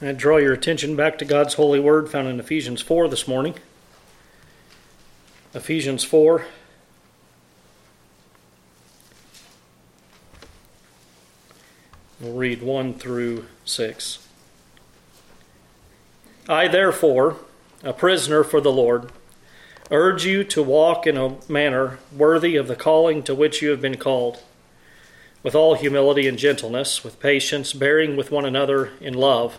I draw your attention back to God's holy word found in Ephesians 4 this morning. Ephesians 4. We'll read 1 through 6. I, therefore, a prisoner for the Lord, urge you to walk in a manner worthy of the calling to which you have been called, with all humility and gentleness, with patience, bearing with one another in love,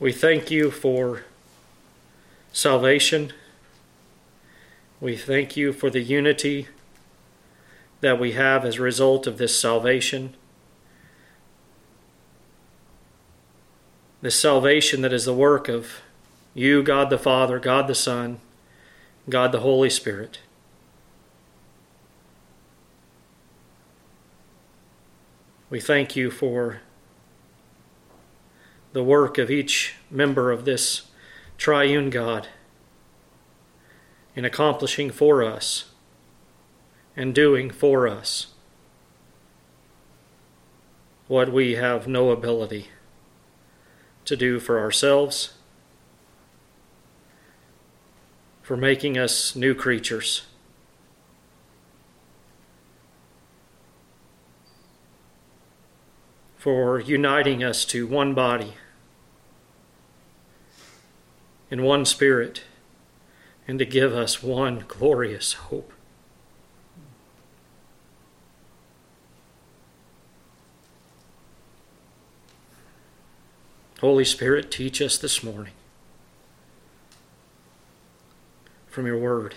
we thank you for salvation. We thank you for the unity that we have as a result of this salvation. This salvation that is the work of you, God the Father, God the Son, God the Holy Spirit. We thank you for the work of each member of this triune God in accomplishing for us and doing for us what we have no ability to do for ourselves, for making us new creatures. For uniting us to one body in one spirit and to give us one glorious hope. Holy Spirit, teach us this morning from your word.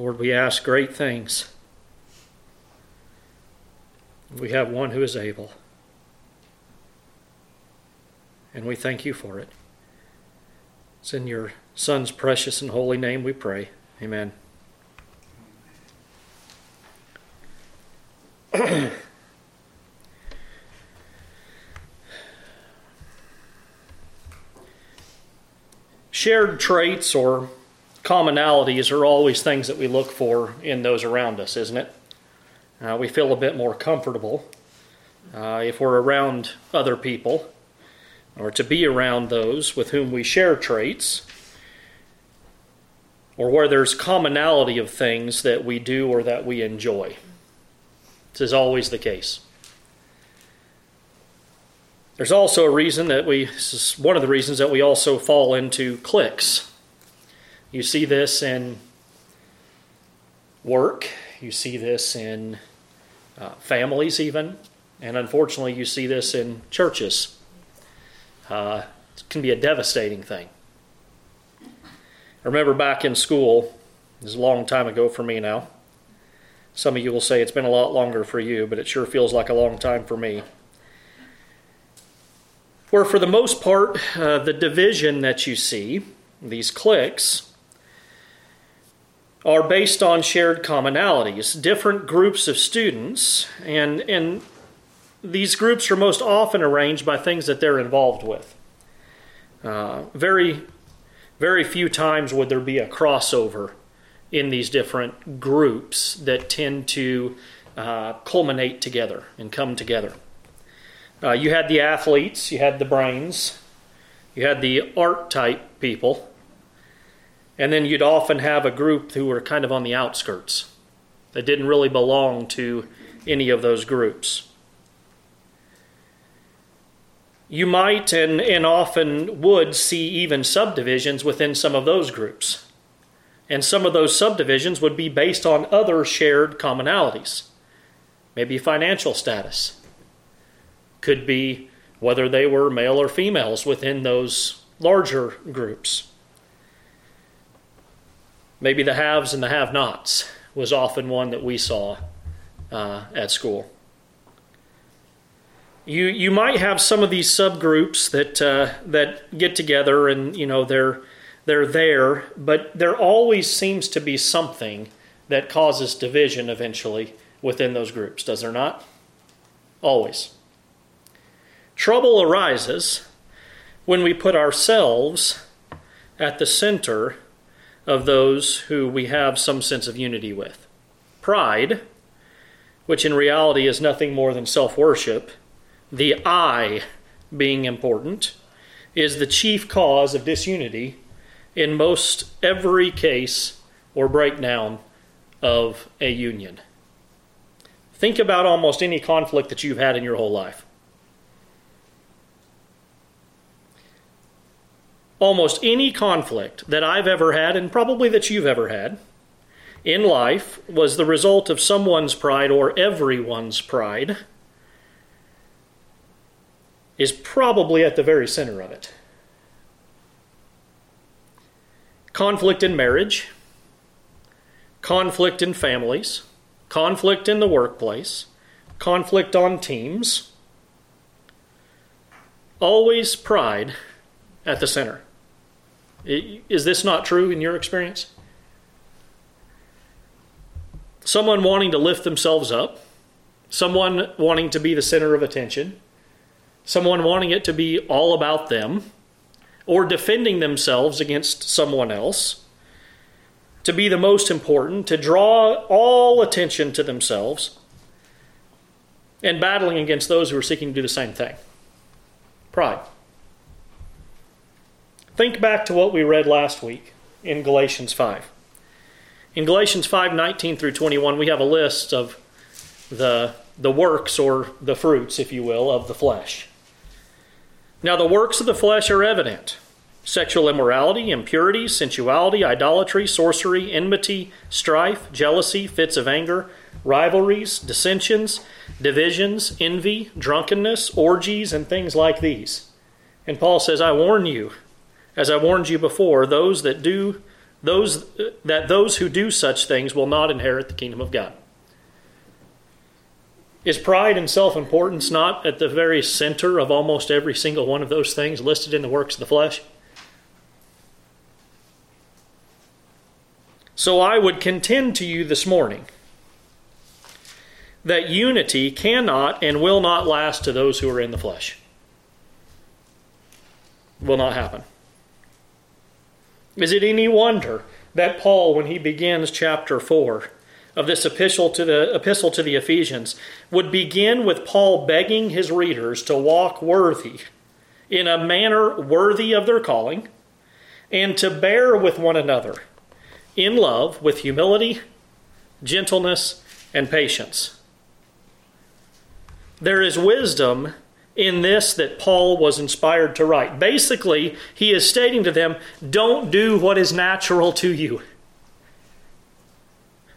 Lord, we ask great things. We have one who is able. And we thank you for it. It's in your Son's precious and holy name we pray. Amen. Shared traits or commonalities are always things that we look for in those around us, isn't it? Uh, we feel a bit more comfortable uh, if we're around other people or to be around those with whom we share traits, or where there's commonality of things that we do or that we enjoy. This is always the case. There's also a reason that we, this is one of the reasons that we also fall into cliques. You see this in work, you see this in uh, families, even, and unfortunately, you see this in churches uh, it can be a devastating thing. I remember back in school, this is a long time ago for me now. Some of you will say it's been a lot longer for you, but it sure feels like a long time for me. Where, for the most part, uh, the division that you see, these cliques, are based on shared commonalities, different groups of students, and, and these groups are most often arranged by things that they're involved with. Uh, very, very few times would there be a crossover in these different groups that tend to uh, culminate together and come together. Uh, you had the athletes, you had the brains, you had the art type people, and then you'd often have a group who were kind of on the outskirts that didn't really belong to any of those groups you might and, and often would see even subdivisions within some of those groups. And some of those subdivisions would be based on other shared commonalities. maybe financial status, could be whether they were male or females within those larger groups. Maybe the haves and the have nots was often one that we saw uh, at school. You, you might have some of these subgroups that, uh, that get together and you know they're, they're there, but there always seems to be something that causes division eventually within those groups, does there not? Always. Trouble arises when we put ourselves at the center of those who we have some sense of unity with. Pride, which in reality is nothing more than self worship, the I being important, is the chief cause of disunity in most every case or breakdown of a union. Think about almost any conflict that you've had in your whole life. Almost any conflict that I've ever had, and probably that you've ever had in life, was the result of someone's pride or everyone's pride, is probably at the very center of it. Conflict in marriage conflict in families, conflict in the workplace, conflict on teams. Always pride at the center. Is this not true in your experience? Someone wanting to lift themselves up, someone wanting to be the center of attention, someone wanting it to be all about them, or defending themselves against someone else to be the most important, to draw all attention to themselves, and battling against those who are seeking to do the same thing. Pride. Think back to what we read last week in Galatians 5. In Galatians 5 19 through 21, we have a list of the, the works or the fruits, if you will, of the flesh. Now, the works of the flesh are evident sexual immorality, impurity, sensuality, idolatry, sorcery, enmity, strife, jealousy, fits of anger, rivalries, dissensions, divisions, envy, drunkenness, orgies, and things like these. And Paul says, I warn you, as I warned you before, those that do those that those who do such things will not inherit the kingdom of God. Is pride and self importance not at the very center of almost every single one of those things listed in the works of the flesh? So I would contend to you this morning that unity cannot and will not last to those who are in the flesh. Will not happen. Is it any wonder that Paul, when he begins chapter 4 of this epistle to the, epistle to the Ephesians, would begin with Paul begging his readers to walk worthy, in a manner worthy of their calling, and to bear with one another in love with humility, gentleness, and patience. There is wisdom in this that Paul was inspired to write. Basically, he is stating to them don't do what is natural to you.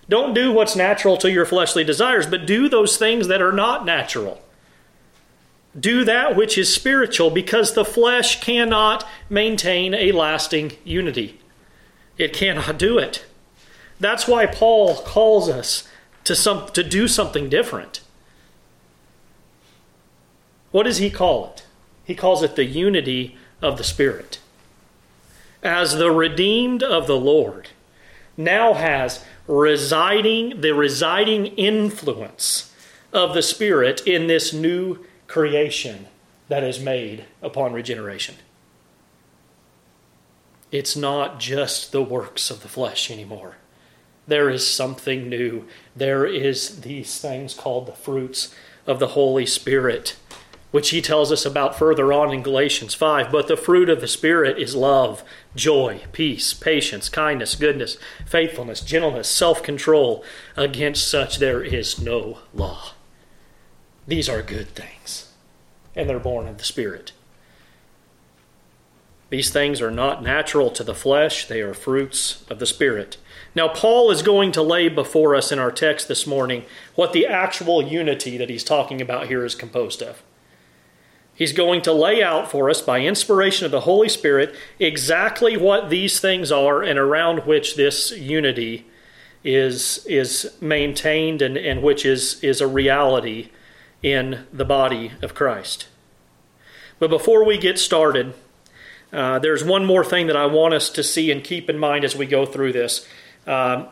Don't do what's natural to your fleshly desires, but do those things that are not natural. Do that which is spiritual, because the flesh cannot maintain a lasting unity. It cannot do it. That's why Paul calls us to, some, to do something different. What does he call it? He calls it the unity of the Spirit. As the redeemed of the Lord now has residing the residing influence of the Spirit in this new creation that is made upon regeneration. It's not just the works of the flesh anymore. There is something new. There is these things called the fruits of the Holy Spirit, which he tells us about further on in Galatians 5. But the fruit of the Spirit is love, joy, peace, patience, kindness, goodness, faithfulness, gentleness, self control. Against such there is no law. These are good things, and they're born of the Spirit. These things are not natural to the flesh, they are fruits of the Spirit. Now, Paul is going to lay before us in our text this morning what the actual unity that he's talking about here is composed of. He's going to lay out for us, by inspiration of the Holy Spirit, exactly what these things are and around which this unity is, is maintained and, and which is, is a reality in the body of Christ. But before we get started, uh, there's one more thing that I want us to see and keep in mind as we go through this. Uh,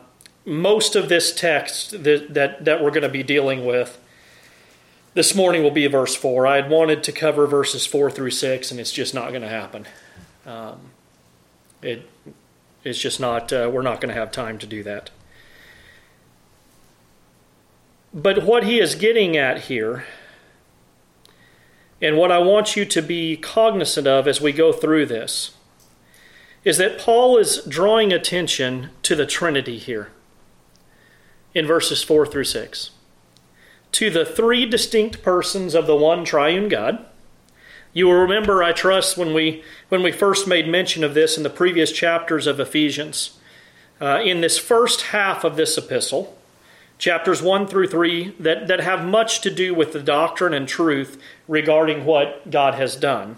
most of this text that, that, that we're going to be dealing with this morning will be verse 4. I had wanted to cover verses 4 through 6, and it's just not going to happen. Um, it, it's just not, uh, we're not going to have time to do that. But what he is getting at here, and what I want you to be cognizant of as we go through this, is that Paul is drawing attention to the Trinity here in verses 4 through 6 to the three distinct persons of the one triune God. You will remember, I trust, when we when we first made mention of this in the previous chapters of Ephesians. Uh, in this first half of this epistle, chapters 1 through 3, that, that have much to do with the doctrine and truth regarding what God has done.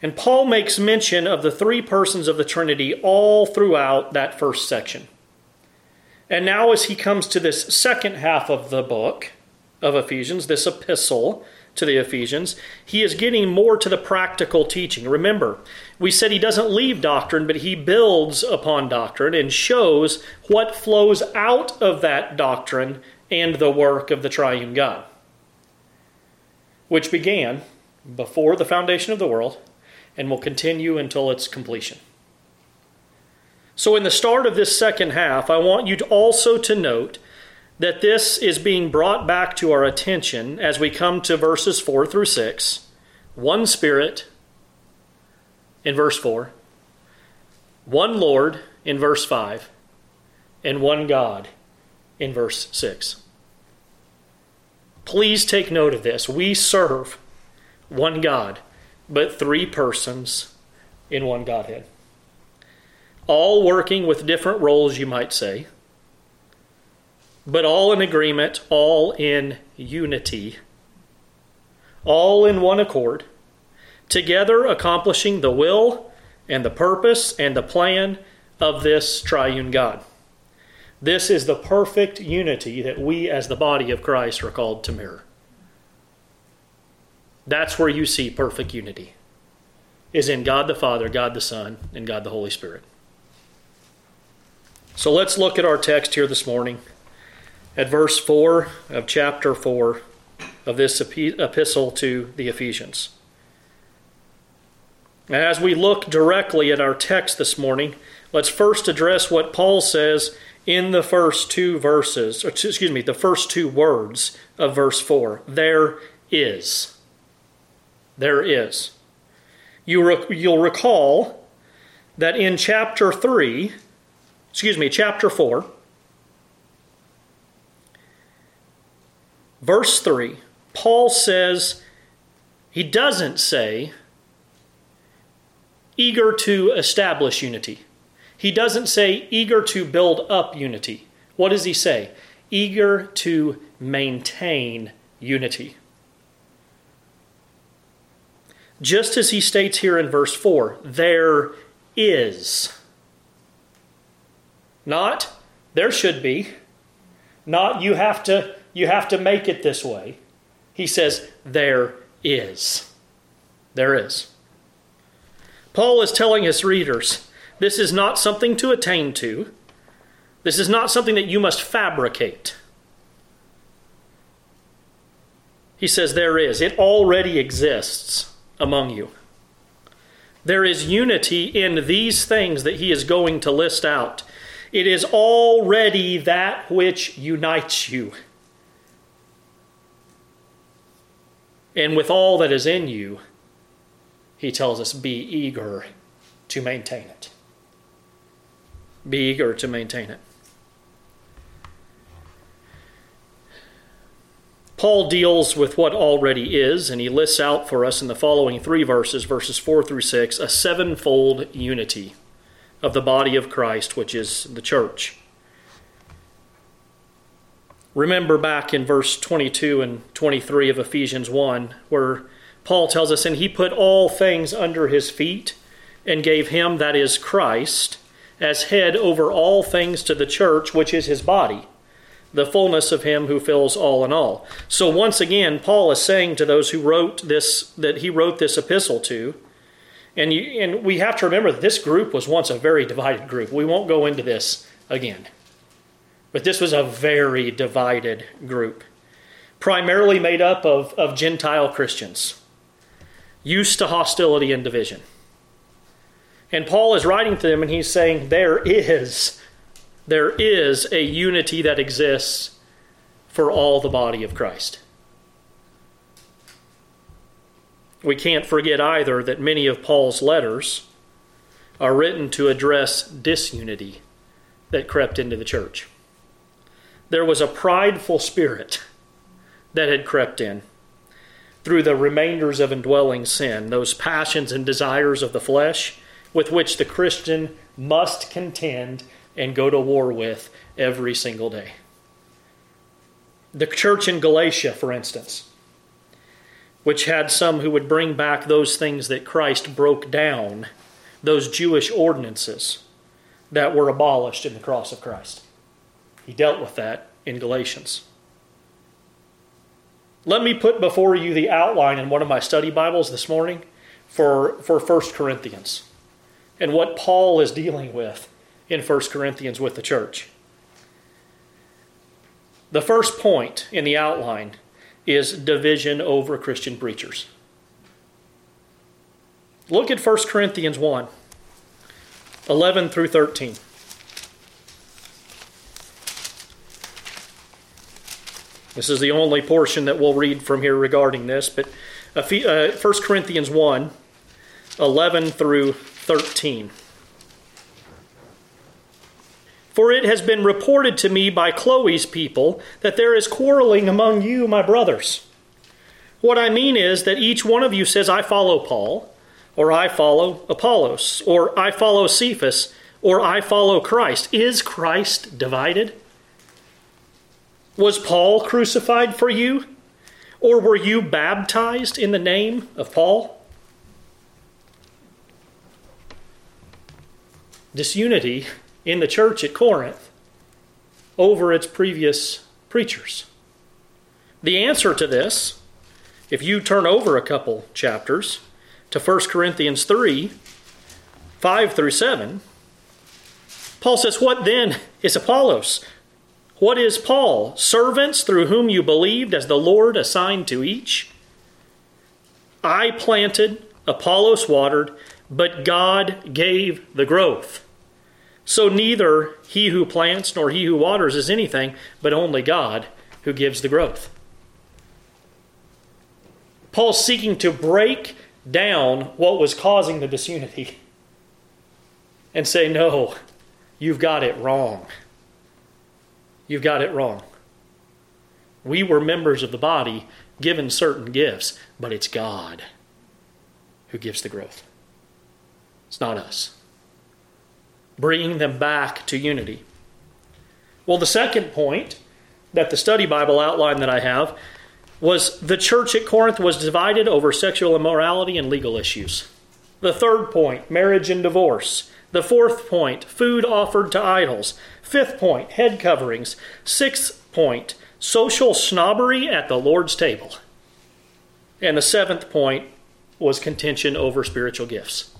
And Paul makes mention of the three persons of the Trinity all throughout that first section. And now, as he comes to this second half of the book, of Ephesians, this epistle to the Ephesians, he is getting more to the practical teaching. Remember, we said he doesn't leave doctrine, but he builds upon doctrine and shows what flows out of that doctrine and the work of the triune God, which began before the foundation of the world and will continue until its completion. So, in the start of this second half, I want you to also to note that this is being brought back to our attention as we come to verses 4 through 6. One Spirit in verse 4, one Lord in verse 5, and one God in verse 6. Please take note of this. We serve one God, but three persons in one Godhead. All working with different roles, you might say but all in agreement, all in unity, all in one accord, together accomplishing the will and the purpose and the plan of this triune God. This is the perfect unity that we, as the body of Christ, are called to mirror. That's where you see perfect unity, is in God the Father, God the Son, and God the Holy Spirit. So let's look at our text here this morning at verse 4 of chapter 4 of this epistle to the Ephesians. As we look directly at our text this morning, let's first address what Paul says in the first two verses, or excuse me, the first two words of verse 4. There is. There is. You you'll recall that in chapter 3, excuse me, chapter 4, verse 3, Paul says, he doesn't say, eager to establish unity. He doesn't say, eager to build up unity. What does he say? Eager to maintain unity. Just as he states here in verse 4, there is. Not, there should be. Not, you have to you have to make it this way. He says, There is. There is. Paul is telling his readers this is not something to attain to, this is not something that you must fabricate. He says, There is. It already exists among you. There is unity in these things that he is going to list out. It is already that which unites you. And with all that is in you, he tells us, be eager to maintain it. Be eager to maintain it. Paul deals with what already is, and he lists out for us in the following three verses, verses 4 through 6, a sevenfold unity of the body of Christ, which is the church. Remember back in verse 22 and 23 of Ephesians 1, where Paul tells us, And he put all things under his feet and gave him, that is Christ, as head over all things to the church, which is his body, the fullness of him who fills all in all. So once again, Paul is saying to those who wrote this, that he wrote this epistle to, and, you, and we have to remember that this group was once a very divided group. We won't go into this again. But this was a very divided group, primarily made up of, of Gentile Christians, used to hostility and division. And Paul is writing to them and he's saying, There is, there is a unity that exists for all the body of Christ. We can't forget either that many of Paul's letters are written to address disunity that crept into the church. There was a prideful spirit that had crept in through the remainders of indwelling sin, those passions and desires of the flesh with which the Christian must contend and go to war with every single day. The church in Galatia, for instance, which had some who would bring back those things that Christ broke down, those Jewish ordinances that were abolished in the cross of Christ. He dealt with that in Galatians. Let me put before you the outline in one of my study Bibles this morning for, for 1 Corinthians and what Paul is dealing with in 1 Corinthians with the church. The first point in the outline is division over Christian preachers. Look at 1 Corinthians 1 11 through 13. This is the only portion that we'll read from here regarding this, but 1 uh, Corinthians 1 11 through 13. For it has been reported to me by Chloe's people that there is quarreling among you, my brothers. What I mean is that each one of you says, I follow Paul, or I follow Apollos, or I follow Cephas, or I follow Christ. Is Christ divided? Was Paul crucified for you? Or were you baptized in the name of Paul? Disunity in the church at Corinth over its previous preachers. The answer to this, if you turn over a couple chapters to 1 Corinthians 3 5 through 7, Paul says, What then is Apollos? What is Paul? Servants through whom you believed as the Lord assigned to each? I planted, Apollos watered, but God gave the growth. So neither he who plants nor he who waters is anything, but only God who gives the growth. Paul's seeking to break down what was causing the disunity and say, no, you've got it wrong. You've got it wrong. We were members of the body given certain gifts, but it's God who gives the growth. It's not us bringing them back to unity. Well, the second point that the study Bible outline that I have was the church at Corinth was divided over sexual immorality and legal issues. The third point, marriage and divorce. The fourth point, food offered to idols. Fifth point, head coverings. Sixth point, social snobbery at the Lord's table. And the seventh point was contention over spiritual gifts.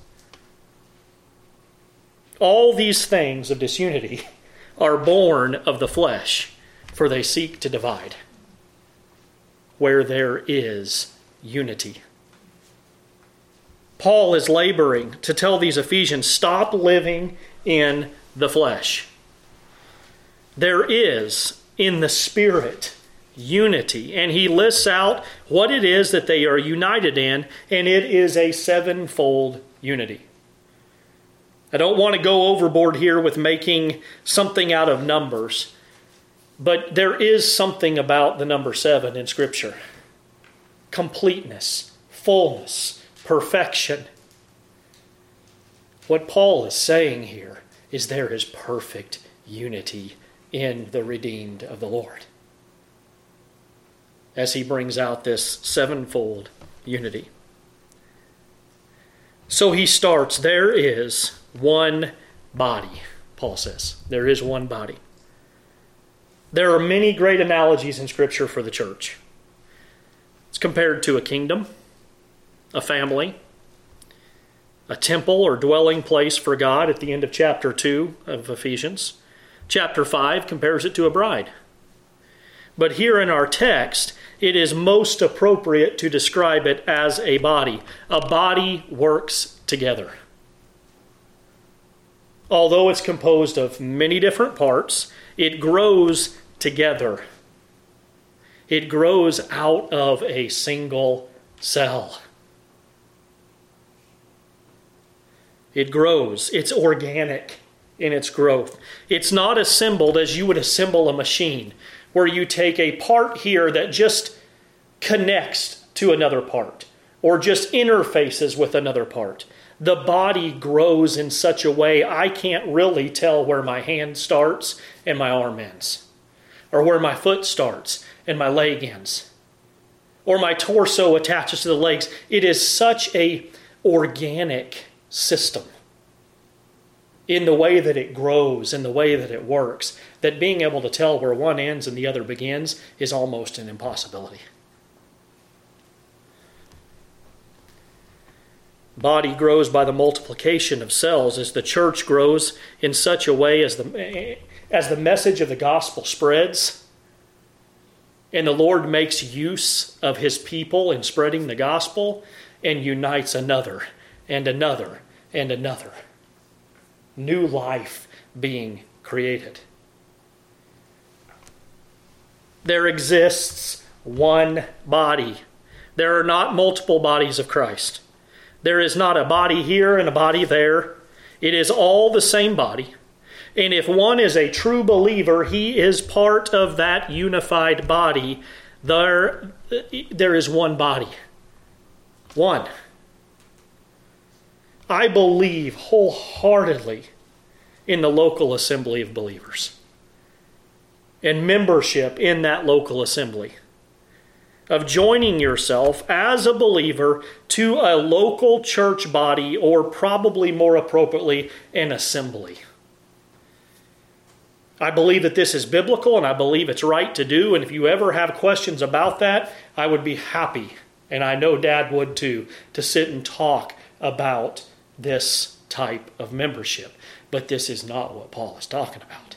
All these things of disunity are born of the flesh, for they seek to divide. Where there is unity. Paul is laboring to tell these Ephesians stop living in the flesh. There is in the Spirit unity, and he lists out what it is that they are united in, and it is a sevenfold unity. I don't want to go overboard here with making something out of numbers, but there is something about the number seven in Scripture completeness, fullness, perfection. What Paul is saying here is there is perfect unity in the redeemed of the Lord. As he brings out this sevenfold unity. So he starts, there is one body, Paul says. There is one body. There are many great analogies in Scripture for the church. It's compared to a kingdom, a family, a temple or dwelling place for God at the end of chapter 2 of Ephesians. Chapter 5 compares it to a bride. But here in our text, it is most appropriate to describe it as a body. A body works together. Although it's composed of many different parts, it grows together. It grows out of a single cell. It grows, it's organic in its growth. It's not assembled as you would assemble a machine, where you take a part here that just connects to another part or just interfaces with another part. The body grows in such a way I can't really tell where my hand starts and my arm ends, or where my foot starts and my leg ends, or my torso attaches to the legs. It is such a organic system in the way that it grows, in the way that it works, that being able to tell where one ends and the other begins is almost an impossibility. Body grows by the multiplication of cells as the church grows in such a way as the, as the message of the gospel spreads and the Lord makes use of his people in spreading the gospel and unites another and another and another new life being created. There exists one body. There are not multiple bodies of Christ. There is not a body here and a body there. It is all the same body. And if one is a true believer, he is part of that unified body. There, there is one body. One. I believe wholeheartedly in the local assembly of believers and membership in that local assembly. Of joining yourself as a believer to a local church body, or probably more appropriately, an assembly. I believe that this is biblical and I believe it's right to do. And if you ever have questions about that, I would be happy, and I know Dad would too, to sit and talk about this type of membership. But this is not what Paul is talking about.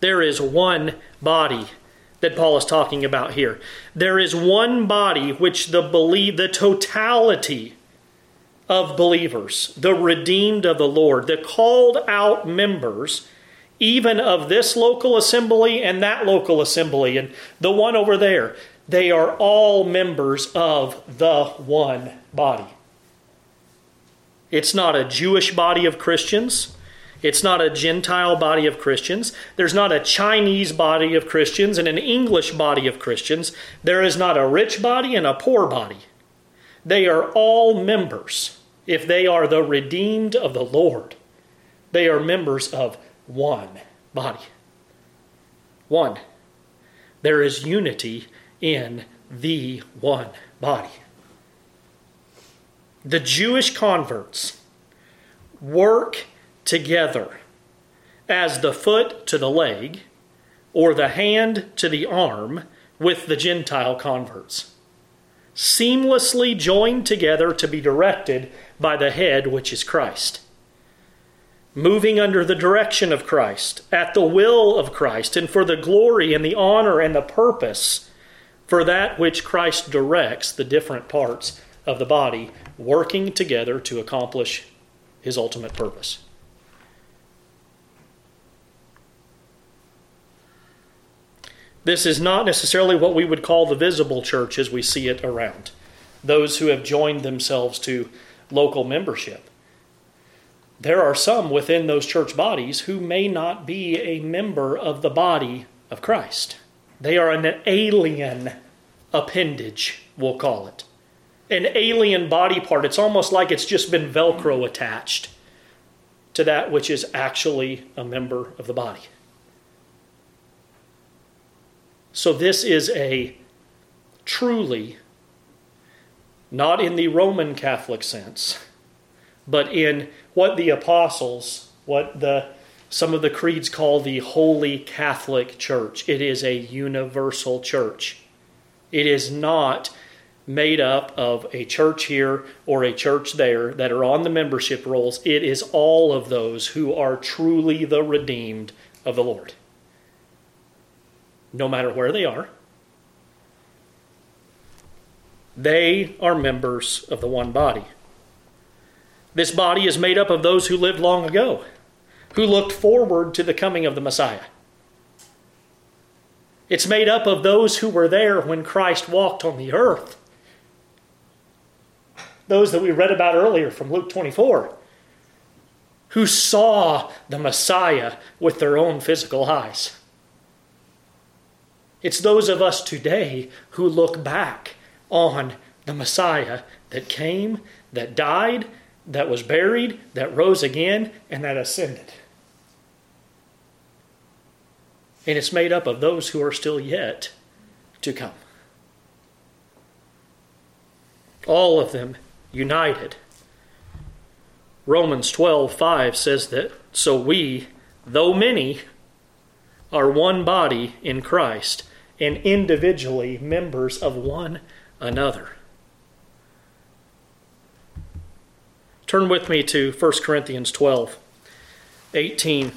There is one body that Paul is talking about here. There is one body which the believe the totality of believers, the redeemed of the Lord, the called out members, even of this local assembly and that local assembly and the one over there, they are all members of the one body. It's not a Jewish body of Christians. It's not a Gentile body of Christians. There's not a Chinese body of Christians and an English body of Christians. There is not a rich body and a poor body. They are all members. If they are the redeemed of the Lord, they are members of one body. One. There is unity in the one body. The Jewish converts work together as the foot to the leg or the hand to the arm with the Gentile converts, seamlessly joined together to be directed by the head, which is Christ. Moving under the direction of Christ, at the will of Christ, and for the glory and the honor and the purpose for that which Christ directs the different parts of the body working together to accomplish his ultimate purpose. This is not necessarily what we would call the visible church as we see it around, those who have joined themselves to local membership. There are some within those church bodies who may not be a member of the body of Christ. They are an alien appendage, we'll call it an alien body part. It's almost like it's just been Velcro attached to that which is actually a member of the body. So, this is a truly, not in the Roman Catholic sense, but in what the apostles, what the some of the creeds call the Holy Catholic Church. It is a universal church. It is not made up of a church here or a church there that are on the membership rolls. It is all of those who are truly the redeemed of the Lord. No matter where they are, they are members of the one body. This body is made up of those who lived long ago, who looked forward to the coming of the Messiah. It's made up of those who were there when Christ walked on the earth. Those that we read about earlier from Luke 24, who saw the Messiah with their own physical eyes. It's those of us today who look back on the Messiah that came, that died, that was buried, that rose again, and that ascended. And it's made up of those who are still yet to come. All of them united. Romans 12:5 says that so we, though many, are one body in Christ and individually members of one another. Turn with me to 1 Corinthians 12, 18.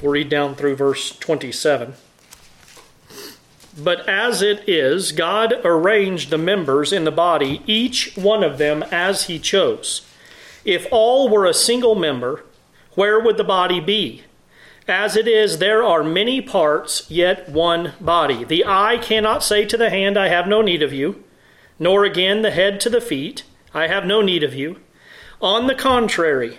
We'll read down through verse 27. But as it is, God arranged the members in the body, each one of them as he chose. If all were a single member, where would the body be? As it is, there are many parts, yet one body. The eye cannot say to the hand, I have no need of you, nor again the head to the feet, I have no need of you. On the contrary,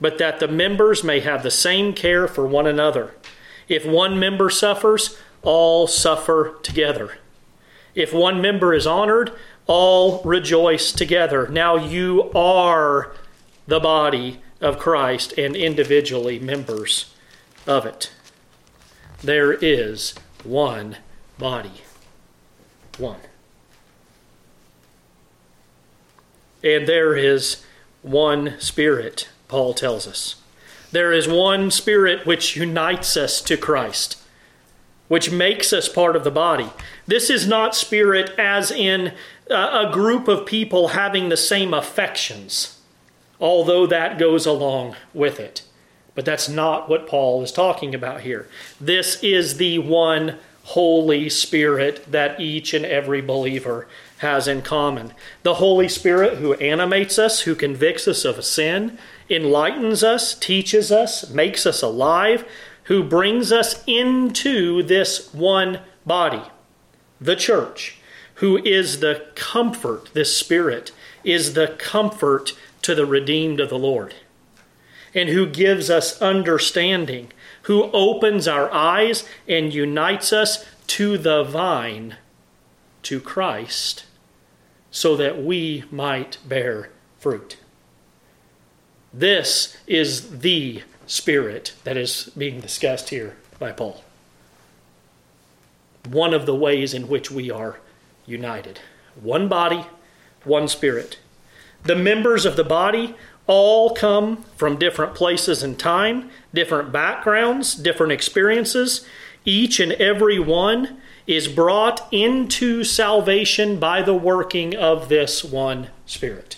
but that the members may have the same care for one another. If one member suffers, all suffer together. If one member is honored, all rejoice together. Now you are the body of Christ and individually members of it. There is one body. One. And there is one Spirit, Paul tells us. There is one Spirit which unites us to Christ, which makes us part of the body. This is not Spirit as in uh, a group of people having the same affections although that goes along with it. But that's not what Paul is talking about here. This is the one Holy Spirit that each and every believer has in common. The Holy Spirit who animates us, who convicts us of sin, enlightens us, teaches us, makes us alive, who brings us into this one body, the church, who is the comfort, this Spirit is the comfort to the redeemed of the Lord, and who gives us understanding, who opens our eyes and unites us to the vine, to Christ, so that we might bear fruit. This is the Spirit that is being discussed here by Paul. One of the ways in which we are united. One body, one Spirit. The members of the body all come from different places and time, different backgrounds, different experiences. Each and every one is brought into salvation by the working of this one Spirit.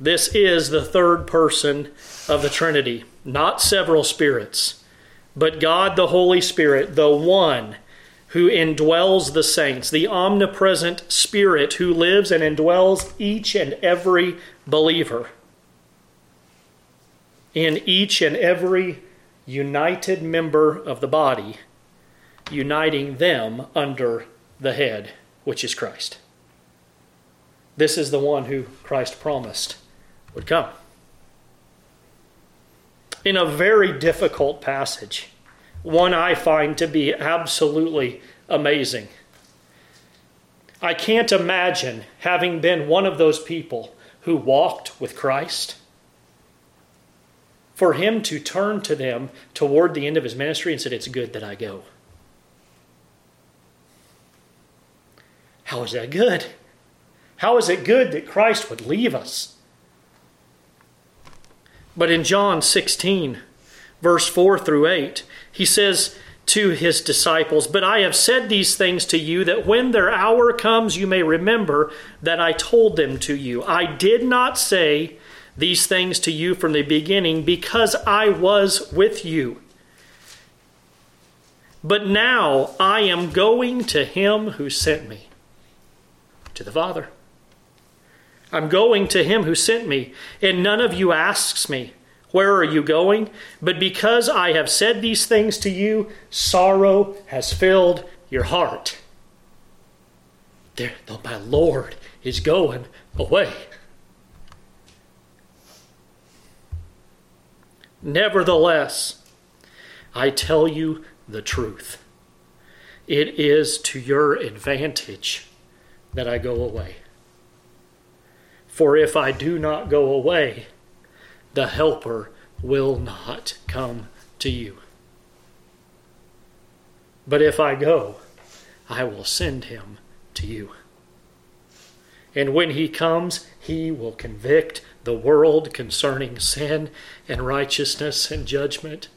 This is the third person of the Trinity, not several spirits, but God the Holy Spirit, the one who indwells the saints, the omnipresent Spirit who lives and indwells each and every believer. In each and every united member of the body, uniting them under the head, which is Christ. This is the one who Christ promised would come. In a very difficult passage, one I find to be absolutely amazing. I can't imagine having been one of those people who walked with Christ. For him to turn to them toward the end of his ministry and said, It's good that I go. How is that good? How is it good that Christ would leave us? But in John 16, verse 4 through 8, he says to his disciples, But I have said these things to you that when their hour comes, you may remember that I told them to you. I did not say these things to you from the beginning because I was with you. But now I am going to him who sent me, to the Father. I'm going to him who sent me, and none of you asks me, Where are you going? But because I have said these things to you, sorrow has filled your heart. There, my Lord is going away. Nevertheless, I tell you the truth. It is to your advantage that I go away. For if I do not go away, the Helper will not come to you. But if I go, I will send him to you. And when he comes, he will convict the world concerning sin and righteousness and judgment.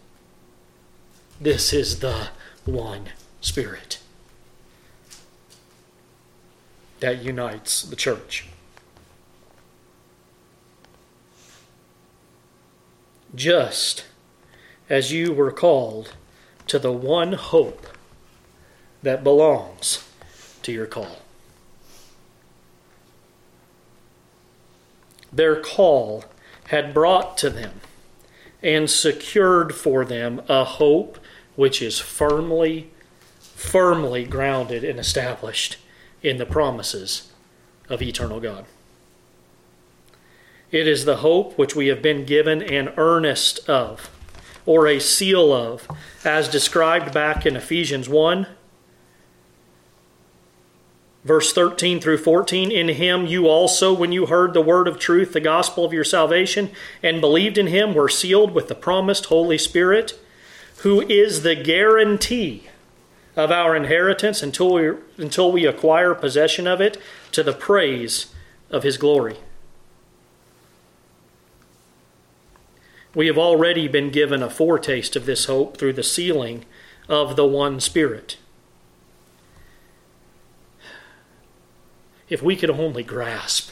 This is the one Spirit that unites the church. Just as you were called to the one hope that belongs to your call. Their call had brought to them and secured for them a hope which is firmly, firmly grounded and established in the promises of eternal God. It is the hope which we have been given an earnest of, or a seal of, as described back in Ephesians 1, verse 13 through 14. In him you also, when you heard the word of truth, the gospel of your salvation, and believed in him, were sealed with the promised Holy Spirit, who is the guarantee of our inheritance until we, until we acquire possession of it to the praise of his glory. We have already been given a foretaste of this hope through the sealing of the one Spirit. If we could only grasp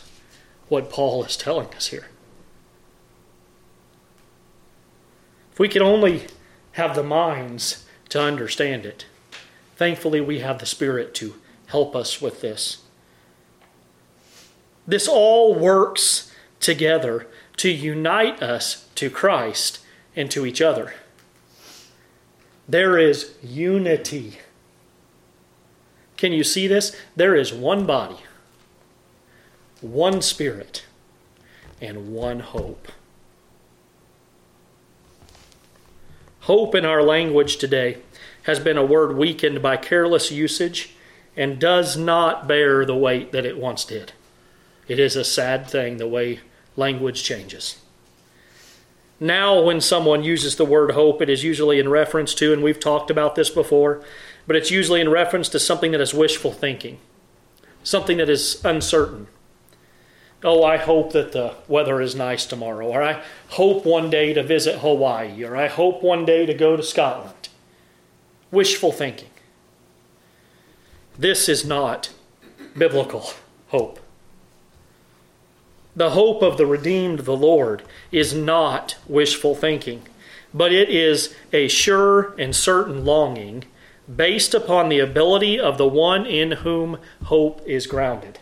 what Paul is telling us here. If we could only have the minds to understand it. Thankfully, we have the Spirit to help us with this. This all works together to unite us to Christ and to each other. There is unity. Can you see this? There is one body, one spirit, and one hope. Hope in our language today has been a word weakened by careless usage and does not bear the weight that it once did. It is a sad thing the way language changes. Now, when someone uses the word hope, it is usually in reference to, and we've talked about this before, but it's usually in reference to something that is wishful thinking, something that is uncertain. Oh, I hope that the weather is nice tomorrow, or I hope one day to visit Hawaii, or I hope one day to go to Scotland. Wishful thinking. This is not biblical hope. The hope of the redeemed, the Lord, is not wishful thinking, but it is a sure and certain longing based upon the ability of the one in whom hope is grounded.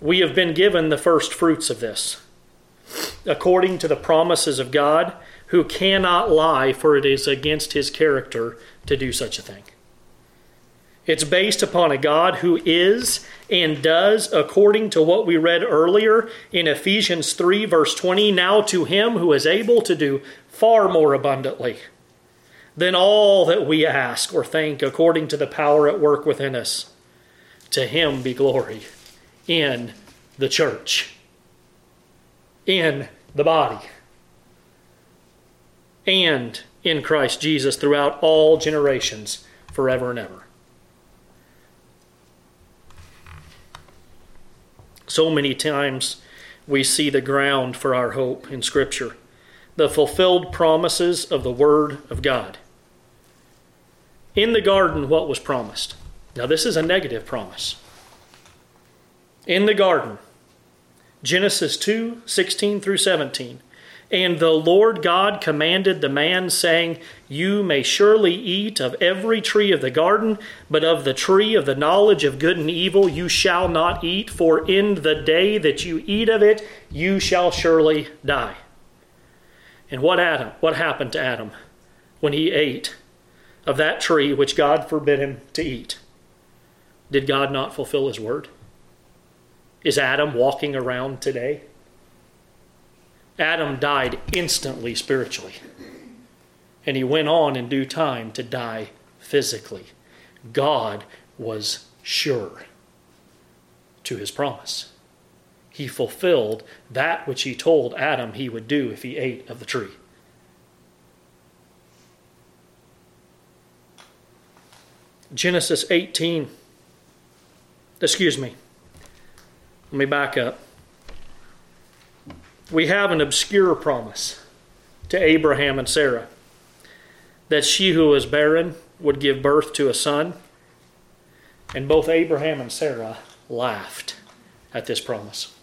We have been given the first fruits of this, according to the promises of God, who cannot lie, for it is against his character to do such a thing. It's based upon a God who is and does according to what we read earlier in Ephesians 3, verse 20. Now to him who is able to do far more abundantly than all that we ask or think according to the power at work within us. To him be glory in the church, in the body, and in Christ Jesus throughout all generations, forever and ever. So many times we see the ground for our hope in Scripture, the fulfilled promises of the Word of God. In the garden, what was promised? Now, this is a negative promise. In the garden, Genesis 2 16 through 17. And the Lord God commanded the man, saying, You may surely eat of every tree of the garden, but of the tree of the knowledge of good and evil you shall not eat, for in the day that you eat of it, you shall surely die. And what Adam what happened to Adam when he ate of that tree which God forbid him to eat? Did God not fulfill his word? Is Adam walking around today? Adam died instantly spiritually. And he went on in due time to die physically. God was sure to his promise. He fulfilled that which he told Adam he would do if he ate of the tree. Genesis 18. Excuse me. Let me back up we have an obscure promise to Abraham and Sarah that she who was barren would give birth to a son. And both Abraham and Sarah laughed at this promise.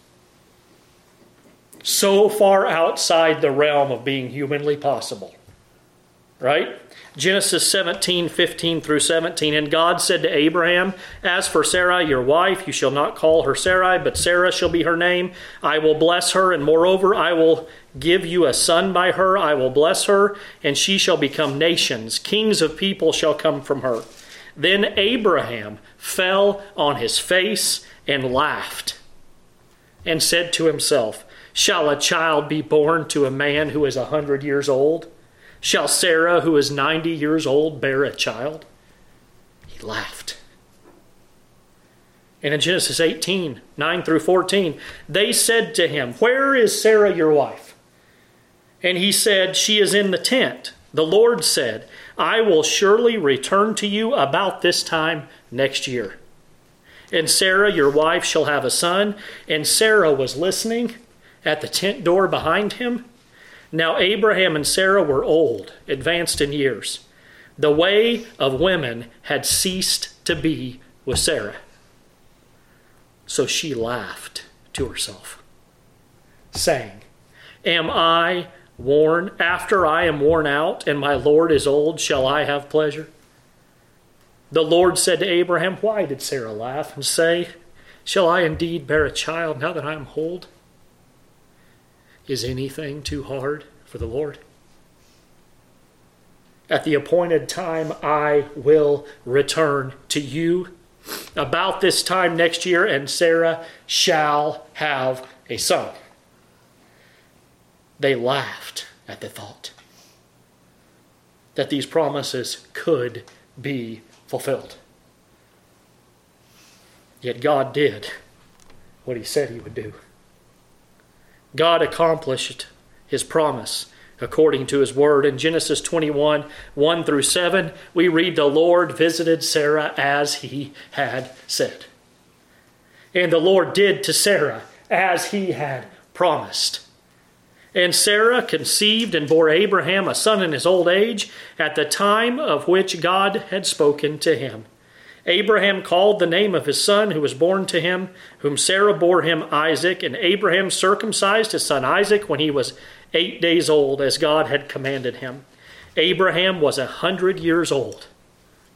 So far outside the realm of being humanly possible. Right? Genesis 17, 15 through 17. And God said to Abraham, As for Sarai, your wife, you shall not call her Sarai, but Sarah shall be her name. I will bless her, and moreover, I will give you a son by her. I will bless her, and she shall become nations. Kings of people shall come from her. Then Abraham fell on his face and laughed, and said to himself, Shall a child be born to a man who is a hundred years old? Shall Sarah, who is 90 years old, bear a child? He laughed. And in Genesis 18, 9 through 14, they said to him, Where is Sarah your wife? And he said, She is in the tent. The Lord said, I will surely return to you about this time next year. And Sarah, your wife, shall have a son. And Sarah was listening at the tent door behind him. Now Abraham and Sarah were old, advanced in years. The way of women had ceased to be with Sarah. So she laughed to herself, saying, Am I worn after I am worn out and my Lord is old? Shall I have pleasure? The Lord said to Abraham, Why did Sarah laugh and say, Shall I indeed bear a child now that I am old? Is anything too hard for the Lord? At the appointed time, I will return to you about this time next year, and Sarah shall have a son. They laughed at the thought that these promises could be fulfilled. Yet God did what he said he would do. God accomplished his promise according to his word. In Genesis 21 1 through 7, we read, The Lord visited Sarah as he had said. And the Lord did to Sarah as he had promised. And Sarah conceived and bore Abraham a son in his old age at the time of which God had spoken to him. Abraham called the name of his son who was born to him, whom Sarah bore him Isaac, and Abraham circumcised his son Isaac when he was eight days old, as God had commanded him. Abraham was a hundred years old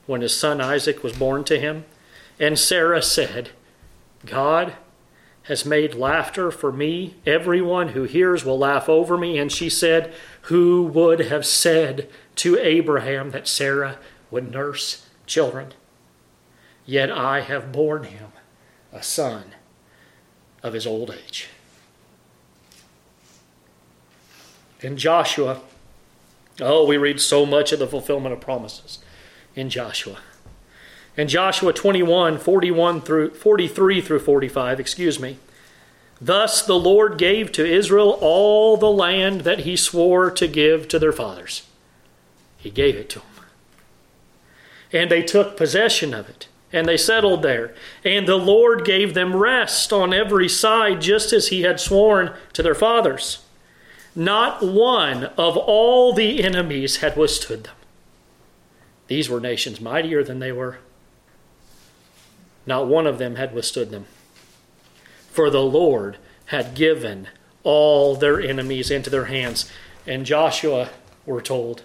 when his son Isaac was born to him, and Sarah said, God has made laughter for me. Everyone who hears will laugh over me. And she said, Who would have said to Abraham that Sarah would nurse children? Yet I have borne him a son of his old age. In Joshua, oh, we read so much of the fulfillment of promises in Joshua. In Joshua 21, 41 through 43 through 45, excuse me. Thus the Lord gave to Israel all the land that he swore to give to their fathers. He gave it to them. And they took possession of it and they settled there. And the Lord gave them rest on every side, just as he had sworn to their fathers. Not one of all the enemies had withstood them. These were nations mightier than they were. Not one of them had withstood them. For the Lord had given all their enemies into their hands. And Joshua, we're told,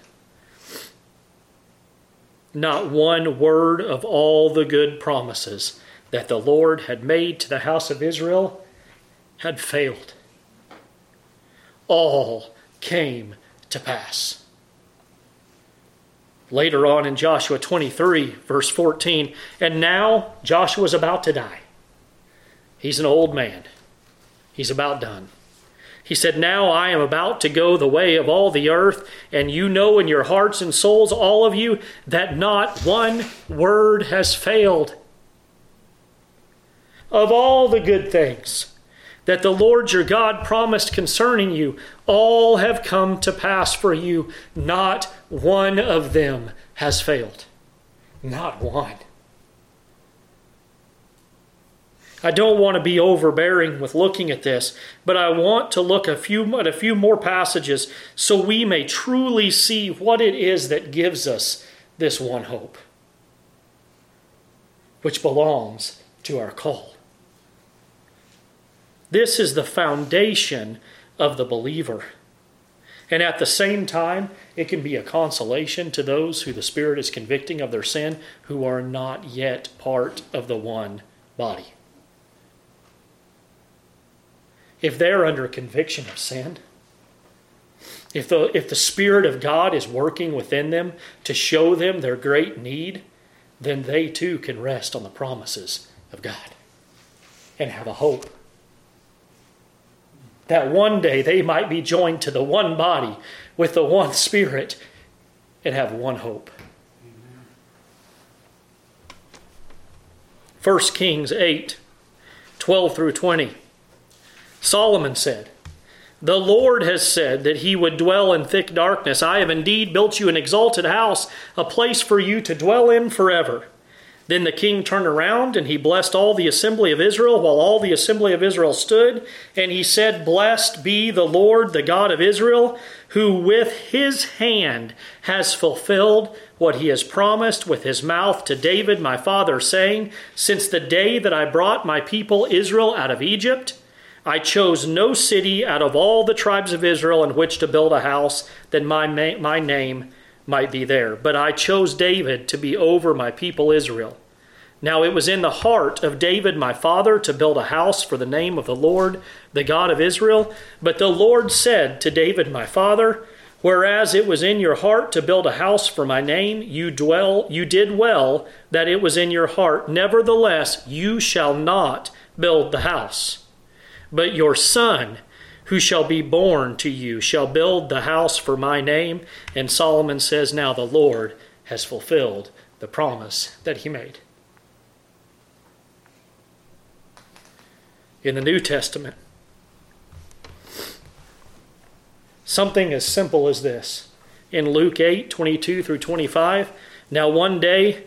not one word of all the good promises that the Lord had made to the house of Israel had failed. All came to pass. Later on in Joshua 23, verse 14, and now Joshua's about to die. He's an old man, he's about done. He said, Now I am about to go the way of all the earth, and you know in your hearts and souls, all of you, that not one word has failed. Of all the good things that the Lord your God promised concerning you, all have come to pass for you. Not one of them has failed. Not one. I don't want to be overbearing with looking at this, but I want to look a few, at a few more passages so we may truly see what it is that gives us this one hope, which belongs to our call. This is the foundation of the believer. And at the same time, it can be a consolation to those who the Spirit is convicting of their sin who are not yet part of the one body if they're under conviction of sin, if the, if the Spirit of God is working within them to show them their great need, then they too can rest on the promises of God and have a hope. That one day they might be joined to the one body with the one Spirit and have one hope. 1 Kings 8 12 through 20. Solomon said, The Lord has said that he would dwell in thick darkness. I have indeed built you an exalted house, a place for you to dwell in forever. Then the king turned around and he blessed all the assembly of Israel while all the assembly of Israel stood. And he said, Blessed be the Lord, the God of Israel, who with his hand has fulfilled what he has promised with his mouth to David my father, saying, Since the day that I brought my people Israel out of Egypt, I chose no city out of all the tribes of Israel in which to build a house that my, my name might be there. But I chose David to be over my people Israel. Now it was in the heart of David my father to build a house for the name of the Lord, the God of Israel. But the Lord said to David my father, Whereas it was in your heart to build a house for my name, you dwell you did well that it was in your heart. Nevertheless, you shall not build the house. But your son, who shall be born to you, shall build the house for my name. And Solomon says, Now the Lord has fulfilled the promise that he made. In the New Testament, something as simple as this. In Luke 8 22 through 25, now one day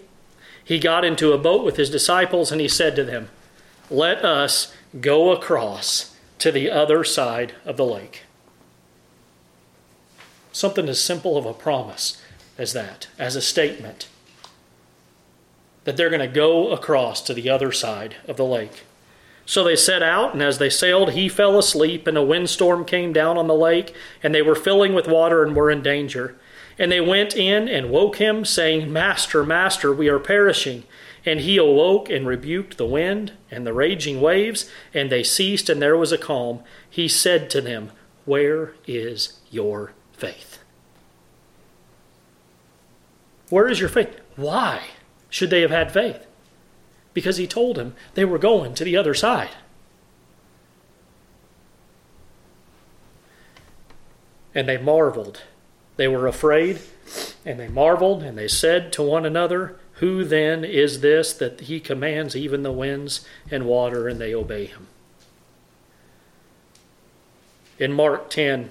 he got into a boat with his disciples and he said to them, Let us go across to the other side of the lake. Something as simple of a promise as that, as a statement. that they're going to go across to the other side of the lake. So they set out, and as they sailed, he fell asleep, and a windstorm came down on the lake, and they were filling with water and were in danger. And they went in and woke him, saying, Master, Master, we are perishing. And he awoke and rebuked the wind and the raging waves, and they ceased, and there was a calm. He said to them, Where is your faith? Where is your faith? Why should they have had faith? Because he told them they were going to the other side. And they marveled. They were afraid, and they marveled, and they said to one another, who then is this that he commands even the winds and water and they obey him? In Mark 10,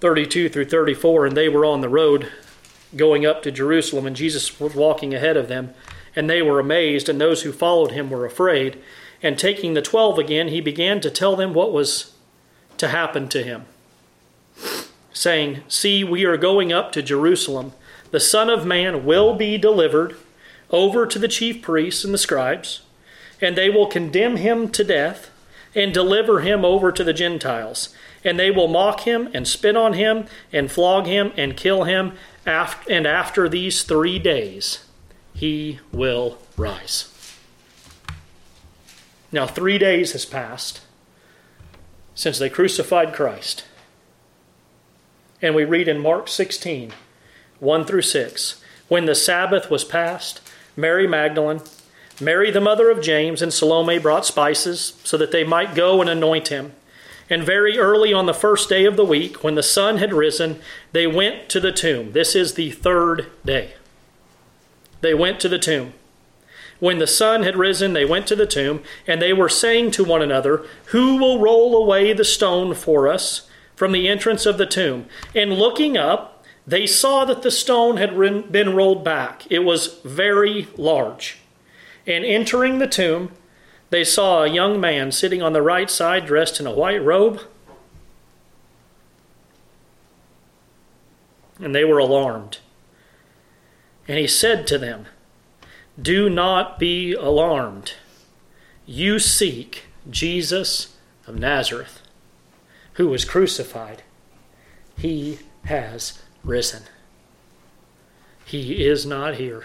Thirty-two through thirty-four, and they were on the road going up to Jerusalem, and Jesus was walking ahead of them, and they were amazed, and those who followed him were afraid. And taking the twelve again, he began to tell them what was to happen to him saying, See, we are going up to Jerusalem. The Son of Man will be delivered over to the chief priests and the scribes, and they will condemn him to death and deliver him over to the Gentiles. And they will mock him and spit on him and flog him and kill him. And after these three days, he will rise. Now, three days has passed since they crucified Christ. And we read in Mark 16, 1 through 6. When the Sabbath was past, Mary Magdalene, Mary the mother of James, and Salome brought spices so that they might go and anoint him. And very early on the first day of the week, when the sun had risen, they went to the tomb. This is the third day. They went to the tomb. When the sun had risen, they went to the tomb, and they were saying to one another, Who will roll away the stone for us? From the entrance of the tomb. And looking up, they saw that the stone had been rolled back. It was very large. And entering the tomb, they saw a young man sitting on the right side dressed in a white robe. And they were alarmed. And he said to them, Do not be alarmed. You seek Jesus of Nazareth who was crucified, he has risen. He is not here.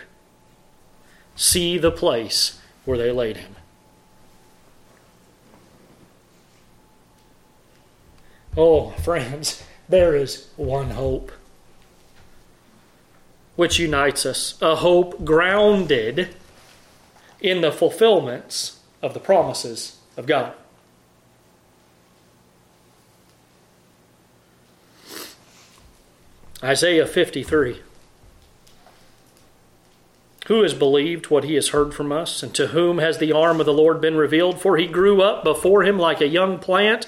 See the place where they laid him. Oh, friends, there is one hope which unites us, a hope grounded in the fulfillments of the promises of God. Isaiah 53. Who has believed what he has heard from us, and to whom has the arm of the Lord been revealed? For he grew up before him like a young plant,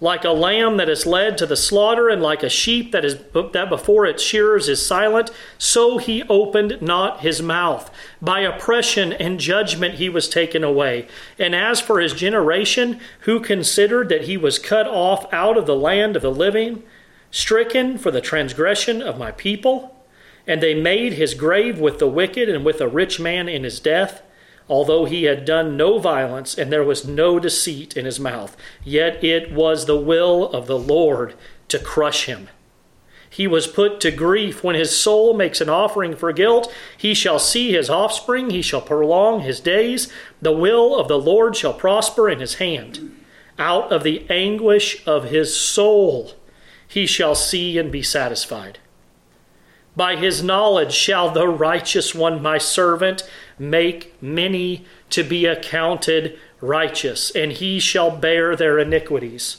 like a lamb that is led to the slaughter, and like a sheep that is that before its shearers is silent, so he opened not his mouth. By oppression and judgment he was taken away. And as for his generation, who considered that he was cut off out of the land of the living, stricken for the transgression of my people, and they made his grave with the wicked and with a rich man in his death although he had done no violence and there was no deceit in his mouth. Yet it was the will of the Lord to crush him. He was put to grief when his soul makes an offering for guilt. He shall see his offspring, he shall prolong his days. The will of the Lord shall prosper in his hand. Out of the anguish of his soul he shall see and be satisfied. By his knowledge shall the righteous one, my servant, make many to be accounted righteous, and he shall bear their iniquities.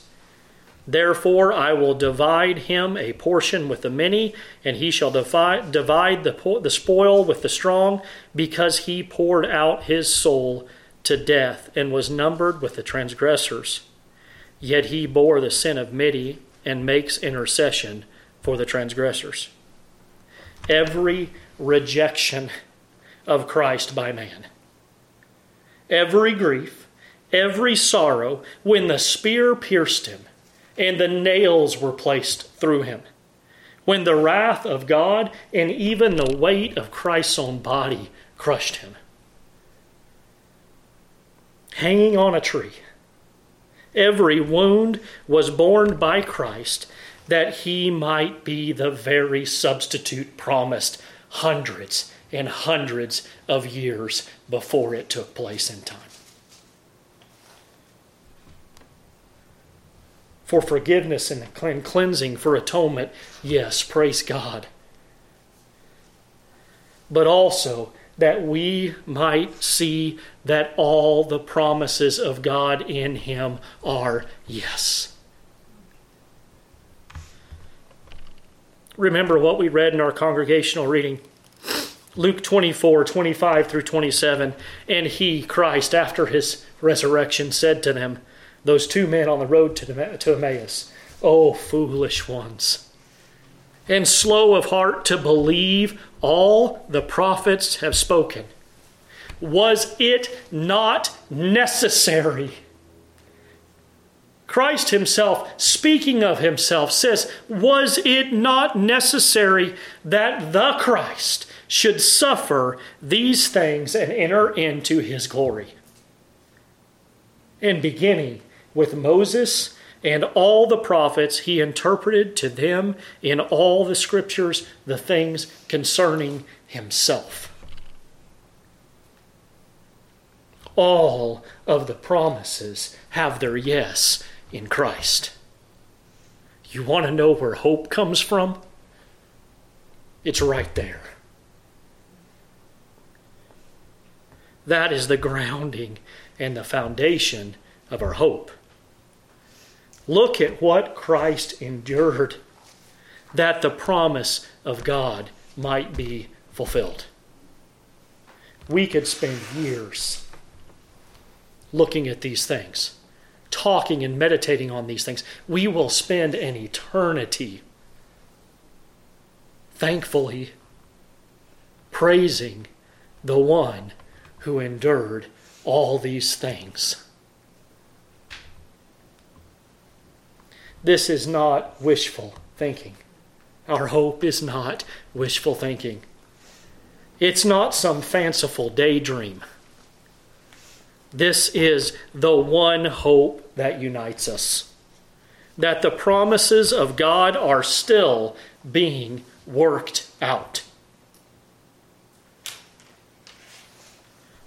Therefore, I will divide him a portion with the many, and he shall divide, divide the, the spoil with the strong, because he poured out his soul to death and was numbered with the transgressors. Yet he bore the sin of many and makes intercession for the transgressors. Every rejection of Christ by man, every grief, every sorrow, when the spear pierced him and the nails were placed through him, when the wrath of God and even the weight of Christ's own body crushed him. Hanging on a tree Every wound was borne by Christ that he might be the very substitute promised hundreds and hundreds of years before it took place in time. For forgiveness and cleansing, for atonement, yes, praise God. But also that we might see that all the promises of God in him are yes. Remember what we read in our congregational reading. Luke 24, 25 through 27. And he, Christ, after his resurrection, said to them, those two men on the road to Emmaus, O foolish ones and slow of heart to believe all the prophets have spoken. Was it not necessary? Christ Himself, speaking of Himself, says, Was it not necessary that the Christ should suffer these things and enter into His glory? And beginning with Moses and all the prophets he interpreted to them in all the scriptures the things concerning himself. All of the promises have their yes in Christ. You want to know where hope comes from? It's right there. That is the grounding and the foundation of our hope. Look at what Christ endured that the promise of God might be fulfilled. We could spend years looking at these things, talking and meditating on these things. We will spend an eternity, thankfully, praising the one who endured all these things. This is not wishful thinking. Our hope is not wishful thinking. It's not some fanciful daydream. This is the one hope that unites us. That the promises of God are still being worked out.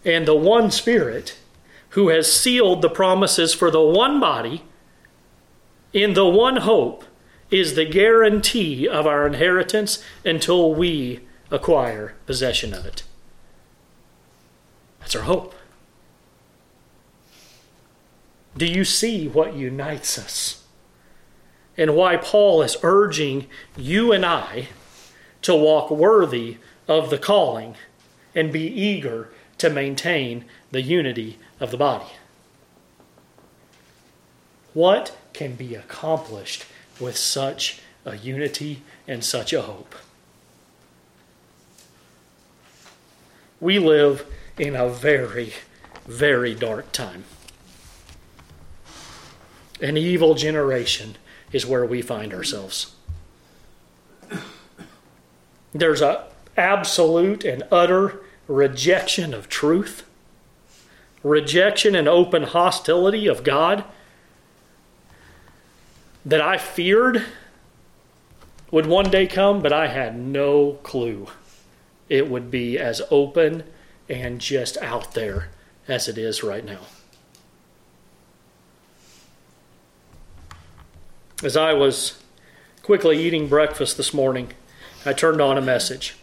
And the one Spirit who has sealed the promises for the one body in the one hope is the guarantee of our inheritance until we acquire possession of it. That's our hope. Do you see what unites us? And why Paul is urging you and I to walk worthy of the calling and be eager to maintain the unity of the body. What can be accomplished with such a unity and such a hope. We live in a very, very dark time. An evil generation is where we find ourselves. There's an absolute and utter rejection of truth, rejection and open hostility of God that I feared would one day come, but I had no clue it would be as open and just out there as it is right now. As I was quickly eating breakfast this morning, I turned on a message.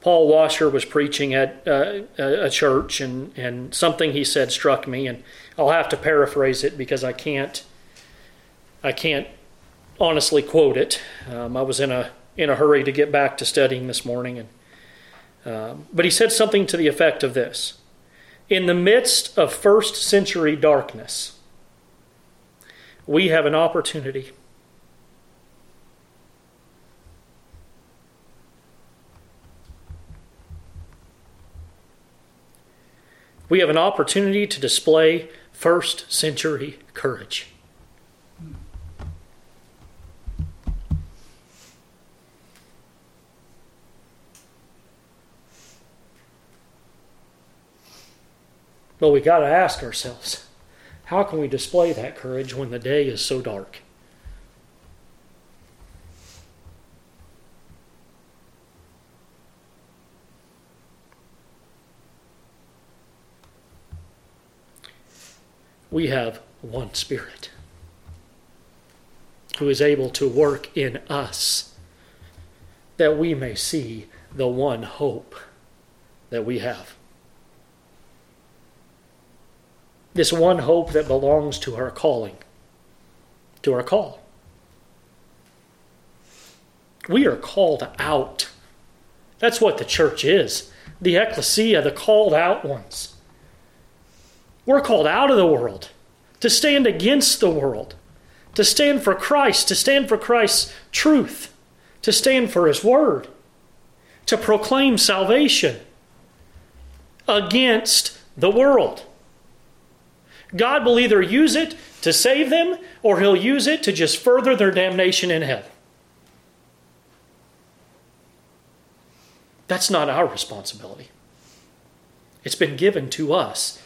Paul Washer was preaching at uh, a church, and, and something he said struck me, and I'll have to paraphrase it because I can't I can't honestly quote it. Um, I was in a in a hurry to get back to studying this morning, and um, but he said something to the effect of this: In the midst of first century darkness, we have an opportunity we have an opportunity to display first century courage. But we got to ask ourselves how can we display that courage when the day is so dark? We have one Spirit who is able to work in us that we may see the one hope that we have. This one hope that belongs to our calling, to our call. We are called out. That's what the church is the ecclesia, the called out ones. We're called out of the world to stand against the world, to stand for Christ, to stand for Christ's truth, to stand for His word, to proclaim salvation against the world. God will either use it to save them or He'll use it to just further their damnation in hell. That's not our responsibility. It's been given to us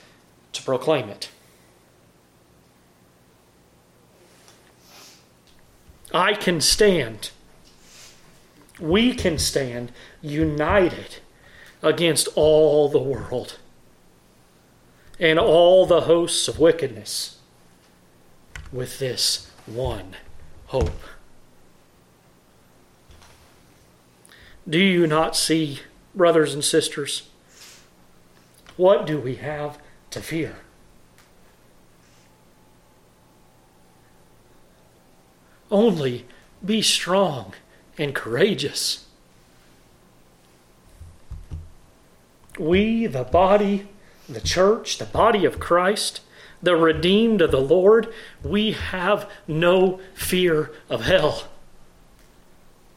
to proclaim it. I can stand. We can stand united against all the world and all the hosts of wickedness with this one hope. Do you not see, brothers and sisters? What do we have to fear. Only be strong and courageous. We, the body, the church, the body of Christ, the redeemed of the Lord, we have no fear of hell.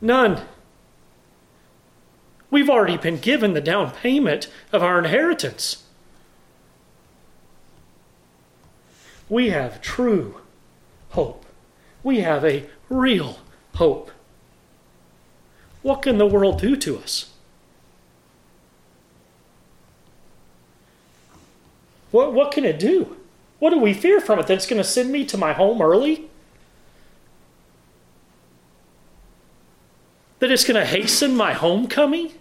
None. We've already been given the down payment of our inheritance. We have true hope. We have a real hope. What can the world do to us? What, what can it do? What do we fear from it? That it's going to send me to my home early? That it's going to hasten my homecoming?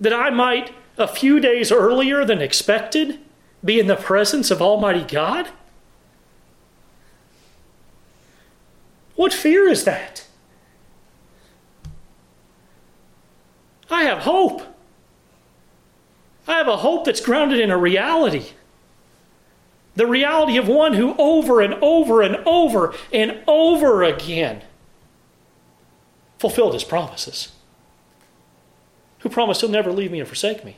That I might a few days earlier than expected be in the presence of Almighty God? What fear is that? I have hope. I have a hope that's grounded in a reality. The reality of one who over and over and over and over again fulfilled his promises. Who promised he'll never leave me and forsake me.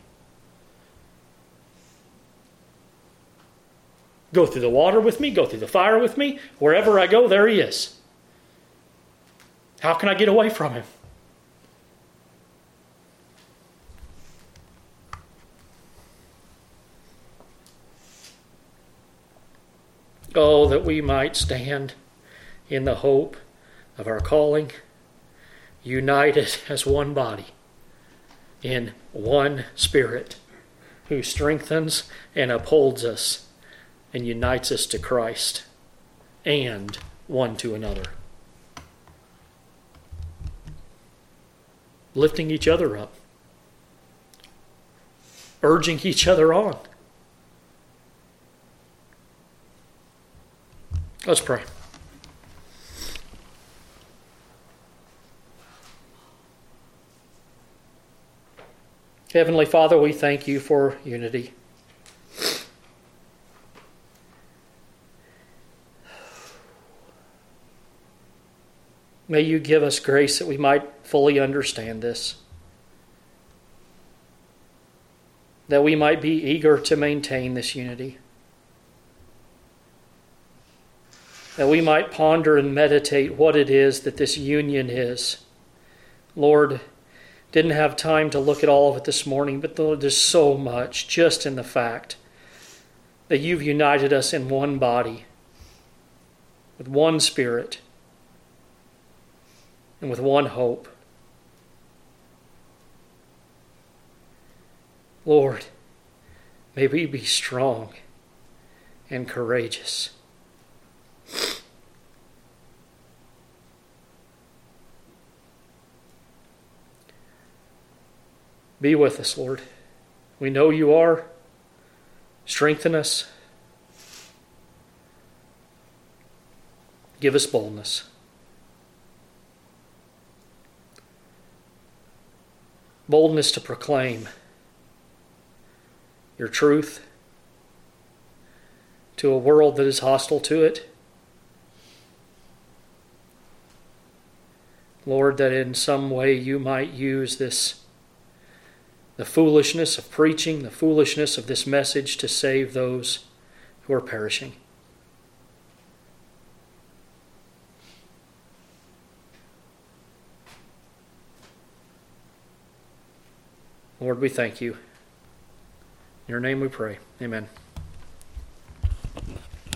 Go through the water with me, go through the fire with me. Wherever I go, there he is. How can I get away from him? Oh, that we might stand in the hope of our calling, united as one body, in one Spirit, who strengthens and upholds us and unites us to Christ and one to another. Lifting each other up, urging each other on. Let's pray. Heavenly Father, we thank you for unity. May you give us grace that we might fully understand this. That we might be eager to maintain this unity. That we might ponder and meditate what it is that this union is. Lord, didn't have time to look at all of it this morning, but there's so much just in the fact that you've united us in one body, with one spirit and with one hope. Lord, may we be strong and courageous. Be with us, Lord. We know you are. Strengthen us. Give us boldness. Boldness to proclaim your truth to a world that is hostile to it. Lord, that in some way you might use this, the foolishness of preaching, the foolishness of this message to save those who are perishing. Lord, we thank you. In your name we pray. Amen.